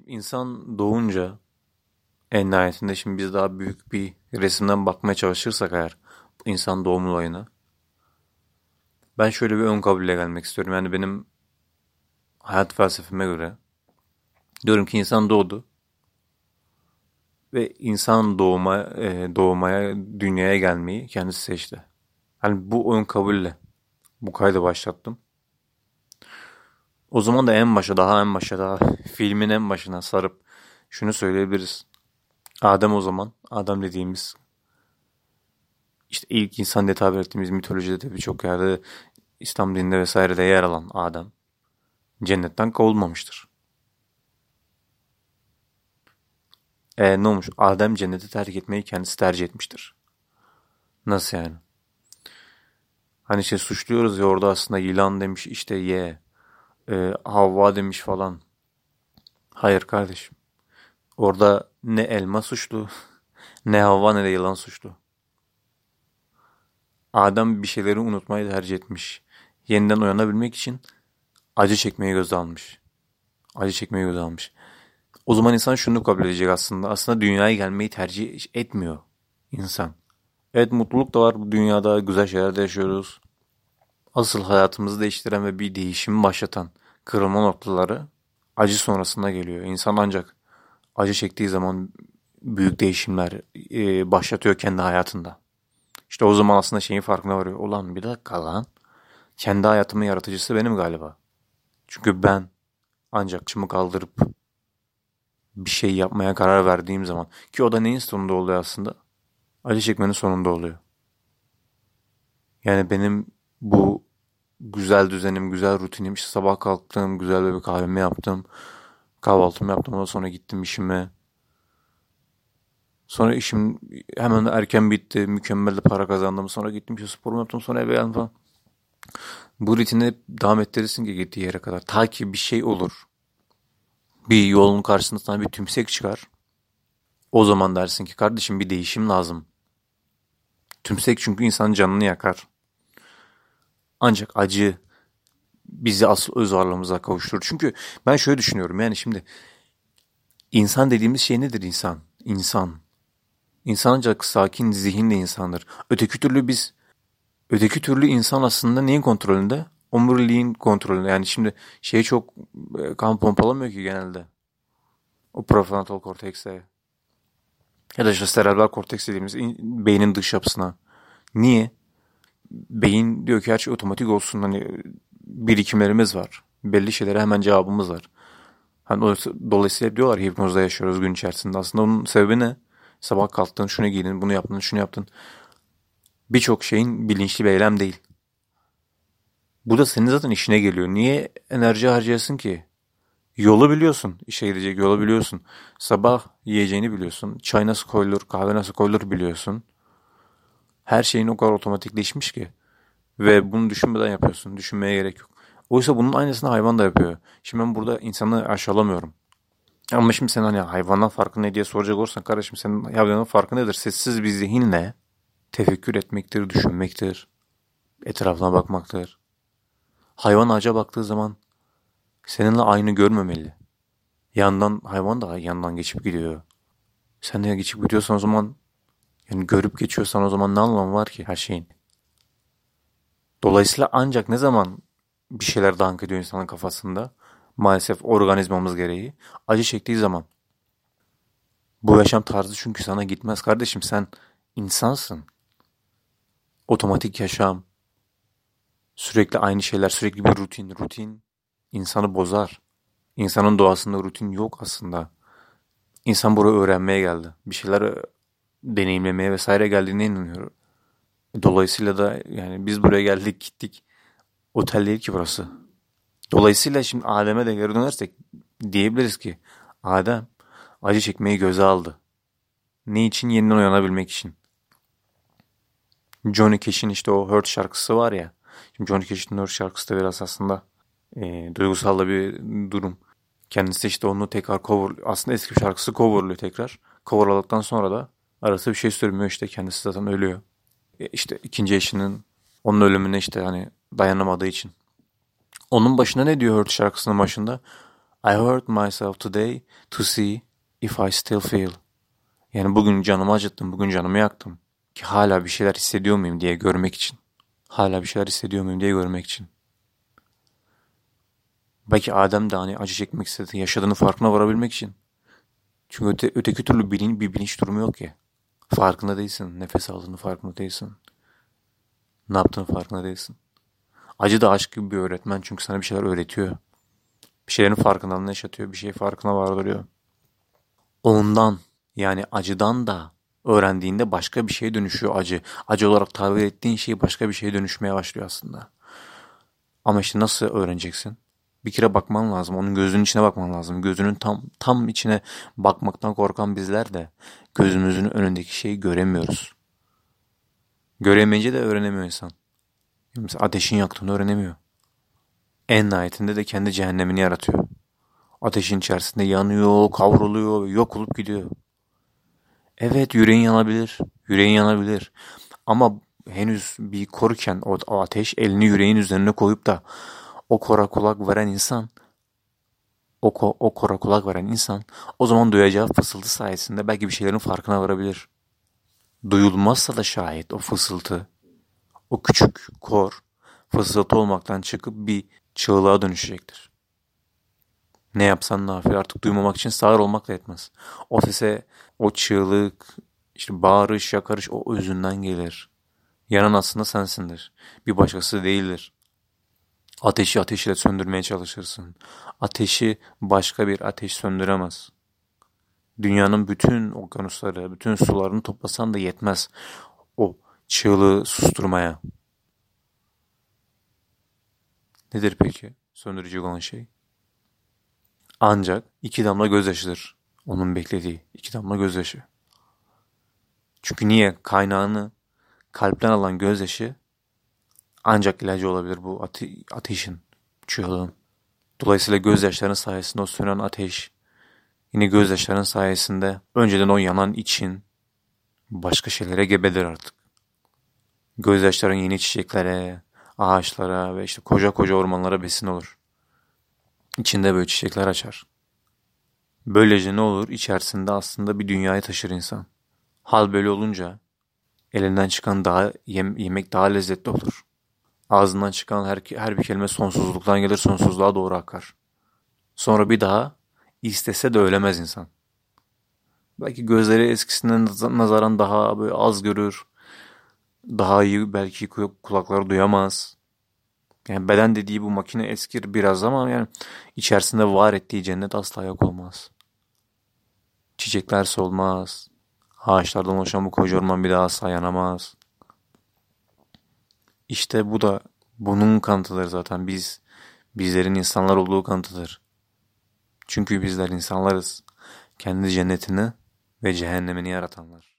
Şimdi insan doğunca en nihayetinde şimdi biz daha büyük bir resimden bakmaya çalışırsak eğer insan doğum olayına ben şöyle bir ön kabulle gelmek istiyorum. Yani benim hayat felsefeme göre diyorum ki insan doğdu ve insan doğuma e, doğmaya dünyaya gelmeyi kendisi seçti. Yani bu ön kabulle bu kaydı başlattım. O zaman da en başa daha en başa daha filmin en başına sarıp şunu söyleyebiliriz. Adem o zaman, Adem dediğimiz işte ilk insan diye tabir ettiğimiz mitolojide de birçok yerde İslam dininde vesairede yer alan Adem cennetten kovulmamıştır. E ne olmuş? Adem cenneti terk etmeyi kendisi tercih etmiştir. Nasıl yani? Hani şey suçluyoruz ya orada aslında yılan demiş işte ye. E, Havva demiş falan. Hayır kardeşim. Orada ne elma suçlu, ne Havva ne de yılan suçlu. Adem bir şeyleri unutmayı tercih etmiş. Yeniden uyanabilmek için acı çekmeyi göze almış. Acı çekmeyi göze almış. O zaman insan şunu kabul edecek aslında. Aslında dünyaya gelmeyi tercih etmiyor insan. Evet mutluluk da var bu dünyada. Güzel şeyler de yaşıyoruz. Asıl hayatımızı değiştiren ve bir değişim başlatan kırılma noktaları acı sonrasında geliyor. İnsan ancak acı çektiği zaman büyük değişimler e, başlatıyor kendi hayatında. İşte o zaman aslında şeyin farkına varıyor. Ulan bir dakika lan. Kendi hayatımın yaratıcısı benim galiba. Çünkü ben ancak çımı kaldırıp bir şey yapmaya karar verdiğim zaman ki o da neyin sonunda oluyor aslında? Acı çekmenin sonunda oluyor. Yani benim bu güzel düzenim, güzel rutinim, işte sabah kalktım, güzel bir kahvemi yaptım, kahvaltımı yaptım, ondan sonra gittim işime. Sonra işim hemen erken bitti, mükemmel de para kazandım. Sonra gittim işte sporumu yaptım, sonra eve geldim falan. Bu rutini devam ettirirsin ki gittiği yere kadar. Ta ki bir şey olur. Bir yolun karşısında sana bir tümsek çıkar. O zaman dersin ki kardeşim bir değişim lazım. Tümsek çünkü insanın canını yakar. Ancak acı bizi asıl öz varlığımıza kavuşturur. Çünkü ben şöyle düşünüyorum yani şimdi insan dediğimiz şey nedir insan? İnsan. İnsan ancak sakin zihinle insandır. Öteki türlü biz öteki türlü insan aslında neyin kontrolünde? Omuriliğin kontrolünde. Yani şimdi şey çok e, kan pompalamıyor ki genelde. O prefrontal kortekse ya da işte serebral korteks dediğimiz beynin dış yapısına. Niye? Beyin diyor ki her şey otomatik olsun. Hani birikimlerimiz var. Belli şeylere hemen cevabımız var. Hani dolayısıyla diyorlar hipnozda yaşıyoruz gün içerisinde. Aslında onun sebebi ne? Sabah kalktın, şunu giydin, bunu yaptın, şunu yaptın. Birçok şeyin bilinçli bir eylem değil. Bu da senin zaten işine geliyor. Niye enerji harcayasın ki? Yolu biliyorsun. işe gidecek yolu biliyorsun. Sabah yiyeceğini biliyorsun. Çay nasıl koyulur, kahve nasıl koyulur biliyorsun. Her şeyin o kadar otomatikleşmiş ki. Ve bunu düşünmeden yapıyorsun. Düşünmeye gerek yok. Oysa bunun aynısını hayvan da yapıyor. Şimdi ben burada insanı aşağılamıyorum. Ama şimdi sen hani hayvandan farkı ne diye soracak olursan kardeşim senin hayvanın farkı nedir? Sessiz bir zihinle tefekkür etmektir, düşünmektir. Etrafına bakmaktır. Hayvan ağaca baktığı zaman seninle aynı görmemeli. Yandan hayvan da yandan geçip gidiyor. Sen de geçip gidiyorsan o zaman yani görüp geçiyorsan o zaman ne anlamı var ki her şeyin? Dolayısıyla ancak ne zaman bir şeyler dank ediyor insanın kafasında maalesef organizmamız gereği acı çektiği zaman bu yaşam tarzı çünkü sana gitmez kardeşim sen insansın. Otomatik yaşam, sürekli aynı şeyler, sürekli bir rutin, rutin insanı bozar. İnsanın doğasında rutin yok aslında. İnsan buraya öğrenmeye geldi. Bir şeyler deneyimlemeye vesaire geldiğine inanıyorum. Dolayısıyla da yani biz buraya geldik gittik. Otel değil ki burası. Dolayısıyla şimdi Adem'e de geri dönersek diyebiliriz ki Adem acı çekmeyi göze aldı. Ne için? Yeniden uyanabilmek için. Johnny Cash'in işte o Hurt şarkısı var ya. Şimdi Johnny Cash'in Hurt şarkısı da biraz aslında e, duygusal da bir durum. Kendisi işte onu tekrar cover, aslında eski şarkısı coverlıyor tekrar. Coverladıktan sonra da arası bir şey sürmüyor işte kendisi zaten ölüyor. E, işte ikinci eşinin onun ölümüne işte hani dayanamadığı için onun başına ne diyor Hurt şarkısının başında? I hurt myself today to see if I still feel. Yani bugün canımı acıttım, bugün canımı yaktım. Ki hala bir şeyler hissediyor muyum diye görmek için. Hala bir şeyler hissediyor muyum diye görmek için. Belki Adem de hani acı çekmek istedi, yaşadığını farkına varabilmek için. Çünkü öte, öteki türlü bilin, bir bilinç durumu yok ya. Farkında değilsin, nefes aldığını farkında değilsin. Ne yaptığını farkında değilsin. Acı da aşk gibi bir öğretmen çünkü sana bir şeyler öğretiyor. Bir şeylerin farkındalığını yaşatıyor, bir şey farkına vardırıyor. Ondan yani acıdan da öğrendiğinde başka bir şeye dönüşüyor acı. Acı olarak tabir ettiğin şey başka bir şeye dönüşmeye başlıyor aslında. Ama işte nasıl öğreneceksin? Bir kere bakman lazım. Onun gözünün içine bakman lazım. Gözünün tam tam içine bakmaktan korkan bizler de gözümüzün önündeki şeyi göremiyoruz. Göremeyince de öğrenemiyor insan. Mesela ateşin yaktığını öğrenemiyor. En nihayetinde de kendi cehennemini yaratıyor. Ateşin içerisinde yanıyor, kavruluyor, yok olup gidiyor. Evet yüreğin yanabilir. Yüreğin yanabilir. Ama henüz bir korurken o, o ateş elini yüreğin üzerine koyup da o kora kulak veren insan o, ko, o kora kulak veren insan o zaman duyacağı fısıltı sayesinde belki bir şeylerin farkına varabilir. Duyulmazsa da şayet o fısıltı, o küçük kor fısıltı olmaktan çıkıp bir çığlığa dönüşecektir. Ne yapsan nafile artık duymamak için sağır olmak da yetmez. O sese, o çığlık, işte bağırış, yakarış o özünden gelir. Yanan aslında sensindir. Bir başkası değildir. Ateşi ateşle söndürmeye çalışırsın. Ateşi başka bir ateş söndüremez. Dünyanın bütün okyanusları, bütün sularını toplasan da yetmez o çığlığı susturmaya. Nedir peki söndürecek olan şey? Ancak iki damla gözyaşıdır. Onun beklediği iki damla gözyaşı. Çünkü niye? Kaynağını kalpten alan gözyaşı ancak ilacı olabilir bu ate ateşin, çığlığın. Dolayısıyla gözyaşların sayesinde o sönen ateş, yine gözyaşların sayesinde önceden o yanan için başka şeylere gebedir artık. Gözyaşların yeni çiçeklere, ağaçlara ve işte koca koca ormanlara besin olur. İçinde böyle çiçekler açar. Böylece ne olur? İçerisinde aslında bir dünyayı taşır insan. Hal böyle olunca elinden çıkan daha yem, yemek daha lezzetli olur. Ağzından çıkan her, her bir kelime sonsuzluktan gelir, sonsuzluğa doğru akar. Sonra bir daha istese de ölemez insan. Belki gözleri eskisinden nazaran daha böyle az görür. Daha iyi belki kulakları duyamaz. Yani beden dediği bu makine eskir biraz ama yani içerisinde var ettiği cennet asla yok olmaz. Çiçekler solmaz. Ağaçlardan oluşan bu koca orman bir daha asla yanamaz. İşte bu da bunun kanıtıdır zaten. Biz, bizlerin insanlar olduğu kanıtıdır. Çünkü bizler insanlarız. Kendi cennetini ve cehennemini yaratanlar.